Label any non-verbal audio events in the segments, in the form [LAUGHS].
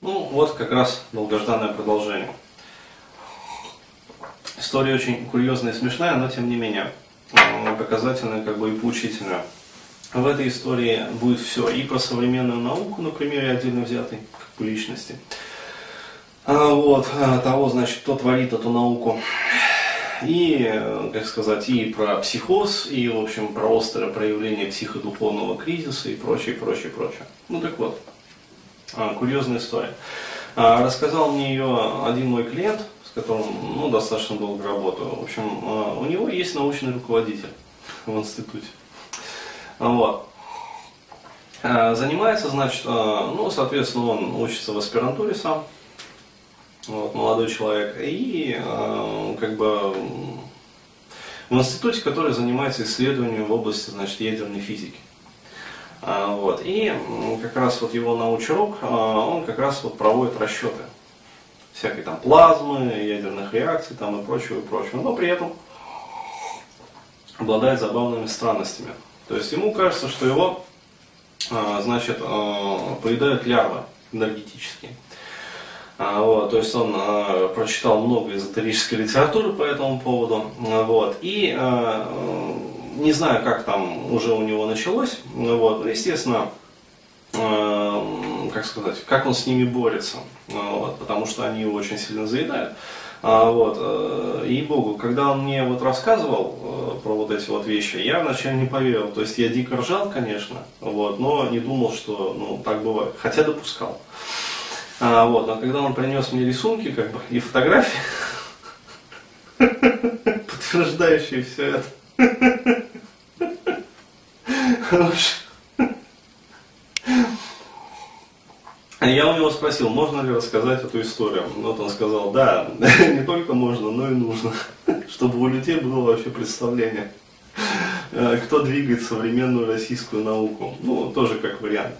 Ну, вот как раз долгожданное продолжение. История очень курьезная и смешная, но тем не менее э, показательная как бы и поучительная. В этой истории будет все. И про современную науку на примере отдельно взятой как бы личности. А, вот, а, того, значит, кто творит эту науку. И, э, как сказать, и про психоз, и, в общем, про острое проявление психодуховного кризиса и прочее, прочее, прочее. Ну так вот, а, курьезная история. Рассказал мне ее один мой клиент, с которым ну, достаточно долго работаю. В общем, у него есть научный руководитель в институте. Вот. Занимается, значит, ну, соответственно, он учится в аспирантуре сам, вот, молодой человек, и как бы в институте, который занимается исследованием в области, значит, ядерной физики. Вот. И как раз вот его научрук, он как раз вот проводит расчеты всякой там плазмы, ядерных реакций там и прочего, и прочего. Но при этом обладает забавными странностями. То есть ему кажется, что его, а, значит, а, поедают лярвы энергетические. А, вот, то есть он э, прочитал много эзотерической литературы по этому поводу. Вот, и не знаю, как там уже у него началось. Вот, но, естественно, э, как сказать, как он с ними борется. Вот, потому что они его очень сильно заедают. А, вот, э, и богу, когда он мне вот рассказывал э, про вот эти вот вещи, я вначале не поверил. То есть я дико ржал, конечно, вот, но не думал, что ну, так бывает. Хотя допускал. А, вот, но когда он принес мне рисунки, как бы, и фотографии, [LAUGHS] подтверждающие все это. [LAUGHS] Я у него спросил, можно ли рассказать эту историю. Вот он сказал, да, [LAUGHS] не только можно, но и нужно, [LAUGHS] чтобы у людей было вообще представление, э, кто двигает современную российскую науку. Ну, тоже как вариант.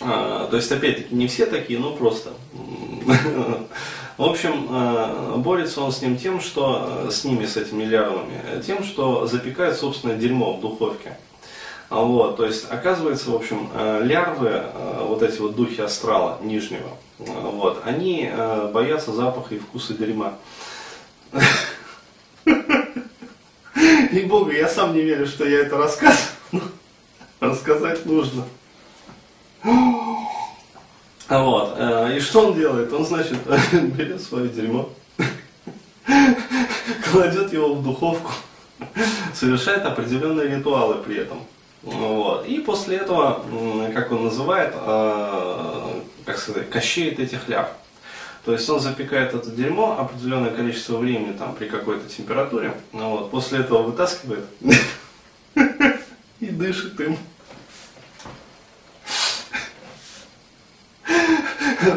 А, то есть, опять-таки, не все такие, но просто. [LAUGHS] В общем, а, борется он с ним тем, что с ними, с этими лярвами, тем, что запекает собственное дерьмо в духовке. А вот, то есть, оказывается, в общем, а, лярвы, вот эти вот духи астрала нижнего, вот, они боятся запаха и вкуса дерьма. [LAUGHS] И бога, я сам не верю, что я это рассказываю, рассказать нужно. Вот. Э, и что он делает? Он, значит, [LAUGHS] берет свое дерьмо, [LAUGHS] кладет его в духовку, совершает определенные ритуалы при этом. Вот. И после этого, как он называет, э, как сказать, кощеет этих ляв. То есть он запекает это дерьмо определенное количество времени там, при какой-то температуре. Вот. После этого вытаскивает [LAUGHS] и дышит им.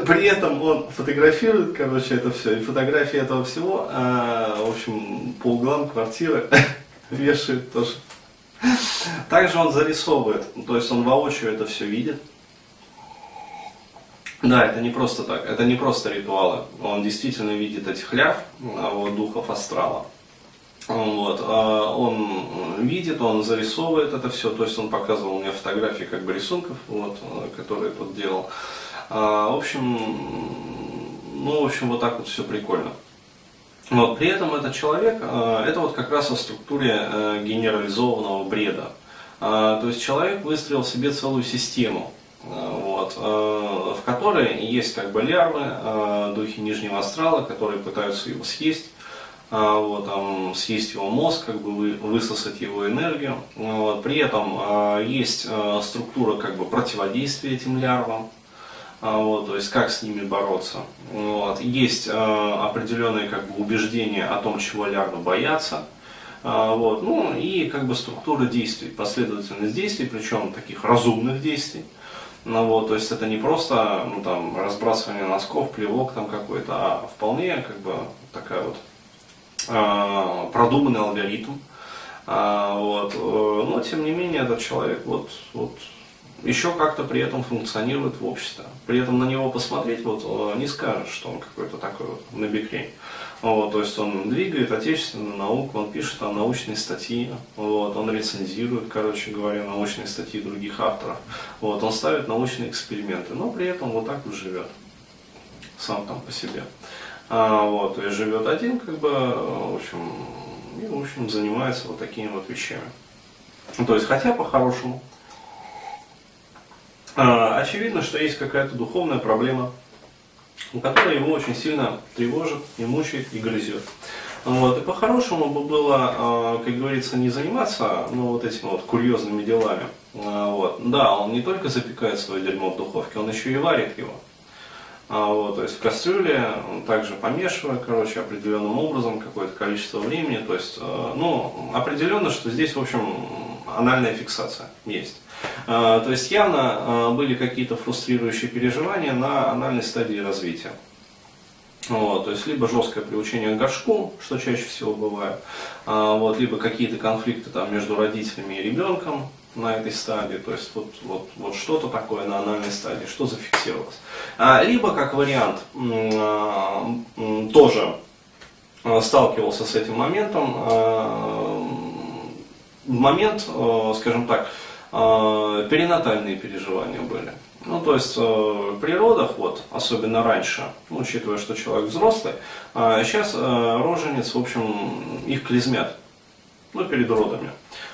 При этом он фотографирует, короче, это все. И фотографии этого всего, а, в общем, по углам квартиры [LAUGHS] вешает тоже. Также он зарисовывает, то есть он воочию это все видит. Да, это не просто так, это не просто ритуалы. Он действительно видит этих ляв, а, вот, духов астрала. Вот, а, он видит, он зарисовывает это все, то есть он показывал мне фотографии как бы рисунков, вот, которые тут делал. А, в общем, ну, в общем, вот так вот все прикольно. Вот, при этом этот человек, а, это вот как раз о структуре э, генерализованного бреда. А, то есть человек выстроил себе целую систему, вот, в которой есть как бы лярвы, духи нижнего астрала, которые пытаются его съесть, вот, там, съесть его мозг, как бы высосать его энергию. Вот. При этом есть структура как бы противодействия этим лярвам, вот, то есть как с ними бороться. Вот. Есть э, определенные как бы, убеждения о том, чего лярвы боятся. Э, вот. Ну и как бы структура действий, последовательность действий, причем таких разумных действий. Ну, вот, то есть это не просто ну, там, разбрасывание носков, плевок там какой-то, а вполне как бы такая вот э, продуманный алгоритм. А, вот, э, но тем не менее этот человек вот, вот еще как-то при этом функционирует в обществе. При этом на него посмотреть, вот э, не скажешь, что он какой-то такой вот набекрень. Вот, то есть он двигает отечественную науку, он пишет там научные статьи, вот, он рецензирует, короче говоря, научные статьи других авторов. Вот, он ставит научные эксперименты, но при этом вот так вот живет, сам там по себе. А, вот, есть живет один, как бы, в общем, и, в общем, занимается вот такими вот вещами. То есть, хотя по-хорошему, очевидно, что есть какая-то духовная проблема, которая его очень сильно тревожит и мучает и грызет. Вот. И по-хорошему бы было, а, как говорится, не заниматься ну, вот этими вот курьезными делами. А, вот. Да, он не только запекает свое дерьмо в духовке, он еще и варит его. Вот, то есть в кастрюле, также помешивая, короче, определенным образом, какое-то количество времени. То есть, ну, определенно, что здесь, в общем, анальная фиксация есть. А, то есть явно а, были какие-то фрустрирующие переживания на анальной стадии развития. Вот, то есть либо жесткое приучение к горшку, что чаще всего бывает, а, вот, либо какие-то конфликты там, между родителями и ребенком на этой стадии, то есть вот, вот, вот что-то такое на анальной стадии, что зафиксировалось. либо как вариант тоже сталкивался с этим моментом, момент, скажем так, перинатальные переживания были. Ну, то есть э, при родах, вот, особенно раньше, ну, учитывая, что человек взрослый, э, сейчас э, роженец, в общем, их клизмят, ну, перед родами.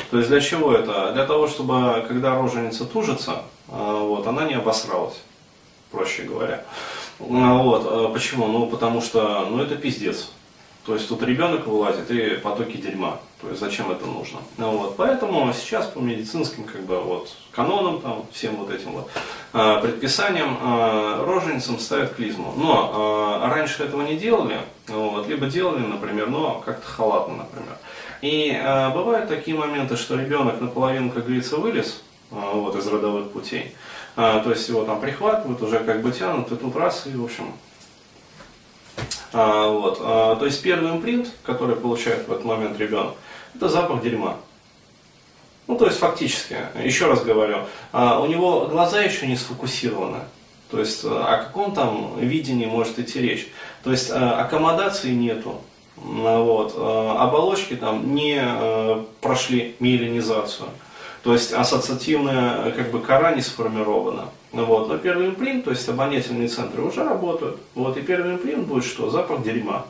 То есть для чего это? Для того, чтобы, когда роженица тужится, э, вот, она не обосралась, проще говоря. Э, вот, э, почему? Ну, потому что, ну, это пиздец. То есть тут ребенок вылазит и потоки дерьма. То есть зачем это нужно? Ну, вот. Поэтому сейчас по медицинским как бы, вот, канонам, там, всем вот этим вот, э, предписаниям э, роженицам ставят клизму. Но э, раньше этого не делали, вот, либо делали, например, но как-то халатно, например. И э, бывают такие моменты, что ребенок наполовину, как говорится, вылез э, вот, из родовых путей. Э, то есть его там прихватывают, уже как бы тянут, и тут раз, и в общем а, вот. А, то есть первый импринт, который получает в этот момент ребенок, это запах дерьма. Ну, то есть фактически, еще раз говорю, а, у него глаза еще не сфокусированы. То есть о каком там видении может идти речь. То есть аккомодации нету. Вот. Оболочки там не прошли миелинизацию. То есть ассоциативная как бы кора не сформирована. Вот. Но первый импринт, то есть обонятельные центры уже работают. Вот. И первый импринт будет что? Запах дерьма.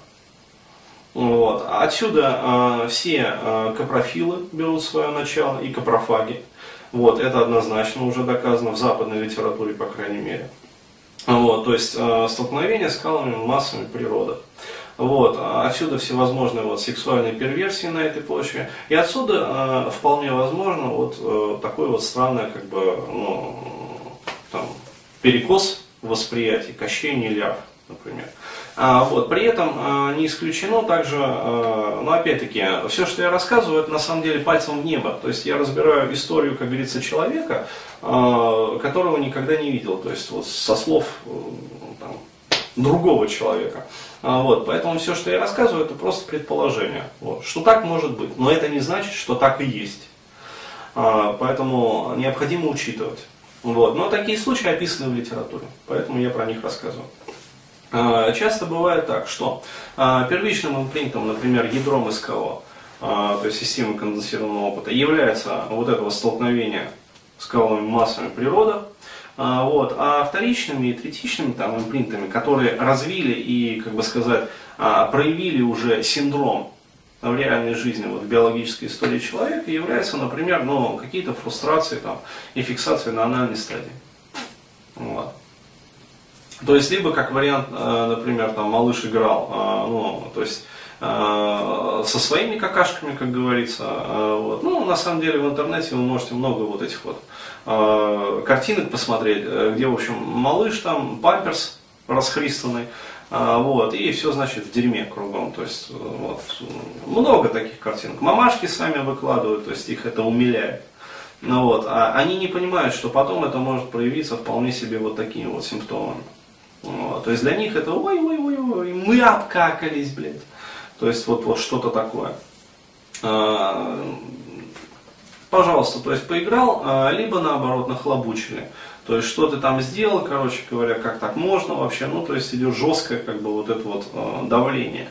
Вот. Отсюда э, все э, капрофилы берут свое начало и капрофаги. Вот. Это однозначно уже доказано в западной литературе, по крайней мере. Вот. То есть э, столкновение с скалами массами природы. Вот, отсюда всевозможные вот сексуальные перверсии на этой почве. И отсюда э, вполне возможно вот э, такое вот странное как бы, ну, там, перекос восприятия, кощение ляв, например. А, вот, при этом а, не исключено также, а, ну опять-таки, все, что я рассказываю, это на самом деле пальцем в небо. То есть я разбираю историю, как говорится, человека, а, которого никогда не видел. То есть вот со слов там, другого человека. А, вот, поэтому все, что я рассказываю, это просто предположение. Вот, что так может быть, но это не значит, что так и есть. А, поэтому необходимо учитывать. Вот. Но такие случаи описаны в литературе, поэтому я про них рассказываю. А, часто бывает так, что первичным импринтом, например, ядром СКО, то есть системы конденсированного опыта, является вот это столкновение с скаловыми массами природы, вот. А вторичными и третичными там, импринтами, которые развили и, как бы сказать, проявили уже синдром в реальной жизни, вот в биологической истории человека, является, например, ну, какие-то фрустрации там, и фиксации на анальной стадии. Вот. То есть, либо как вариант, э, например, там малыш играл, э, ну, то есть э, со своими какашками, как говорится. Вот. Ну, на самом деле в интернете вы можете много вот этих вот картинок посмотреть, где, в общем, малыш там, памперс расхристанный, а, вот, и все, значит, в дерьме кругом. То есть, вот, много таких картинок. Мамашки сами выкладывают, то есть их это умиляет. Ну, вот, а они не понимают, что потом это может проявиться вполне себе вот такими вот симптомами. Вот, то есть для них это ой-ой-ой, мы обкакались, блядь. То есть вот, вот что-то такое. А, пожалуйста, то есть поиграл, а, либо наоборот нахлобучили. То есть что ты там сделал, короче говоря, как так можно вообще, ну то есть идет жесткое как бы вот это вот э, давление.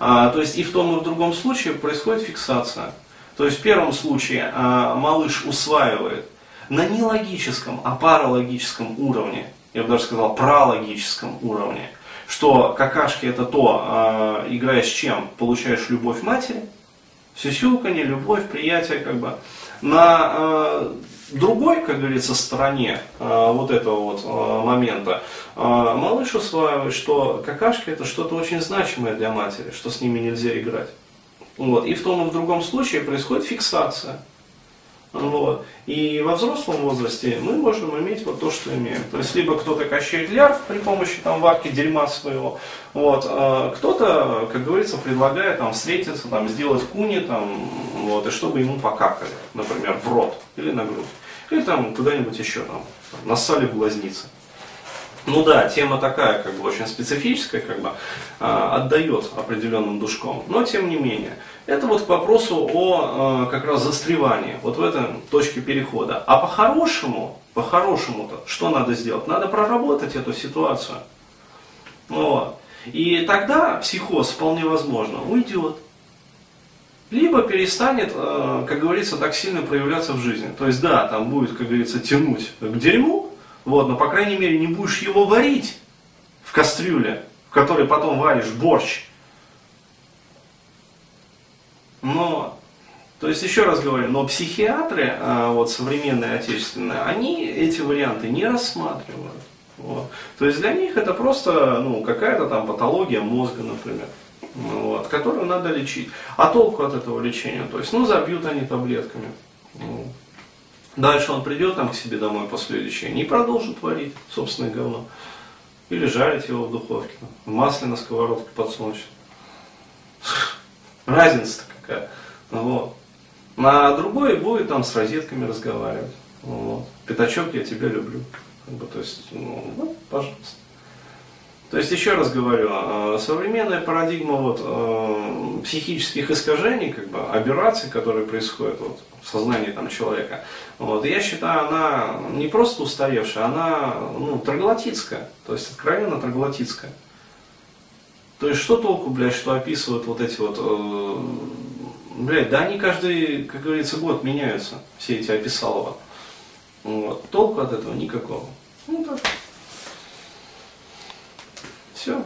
А, то есть и в том и в другом случае происходит фиксация. То есть в первом случае а, малыш усваивает на не логическом, а паралогическом уровне, я бы даже сказал пралогическом уровне, что какашки это то, а, играешь чем, получаешь любовь матери, сюсюканье, любовь, приятие, как бы. На а, другой, как говорится, стороне а, вот этого вот а, момента а, малыш усваивает, что какашки это что-то очень значимое для матери, что с ними нельзя играть. Вот. И в том и в другом случае происходит фиксация. Вот. И во взрослом возрасте мы можем иметь вот то, что имеем. То есть либо кто-то качает лярв при помощи там, варки дерьма своего, вот, а кто-то, как говорится, предлагает там, встретиться, там, сделать куни, там, вот, и чтобы ему покакали, например, в рот или на грудь. Или там куда-нибудь еще, там, нассали в глазницы. Ну да, тема такая, как бы очень специфическая, как бы а, отдает определенным душком. Но тем не менее, это вот к вопросу о а, как раз застревании, вот в этом точке перехода. А по-хорошему, по-хорошему-то, что надо сделать? Надо проработать эту ситуацию. Вот. И тогда психоз вполне возможно уйдет. Либо перестанет, а, как говорится, так сильно проявляться в жизни. То есть да, там будет, как говорится, тянуть к дерьму, вот, но, по крайней мере, не будешь его варить в кастрюле, в которой потом варишь борщ. Но, то есть, еще раз говорю, но психиатры, а, вот, современные, отечественные, они эти варианты не рассматривают. Вот. То есть для них это просто ну, какая-то там патология мозга, например, вот, которую надо лечить. А толку от этого лечения? То есть, ну, забьют они таблетками. Дальше он придет там к себе домой после лечения и продолжит варить собственное говно. Или жарить его в духовке, в масле на сковородке подсолнечной. Разница-то какая. Вот. На другой будет там с розетками разговаривать. Вот. Пятачок, я тебя люблю. Как бы, то есть, ну, ну, пожалуйста. То есть, еще раз говорю, а, современная парадигма вот, э, психических искажений, как бы, операций, которые происходят вот, в сознании там, человека, вот, я считаю, она не просто устаревшая, она ну, троглотитская, то есть откровенно троглотитская. То есть что толку, блядь, что описывают вот эти вот, э, блядь, да они каждый, как говорится, год меняются, все эти описалова. Вот. Толку от этого никакого. Ну так. Все.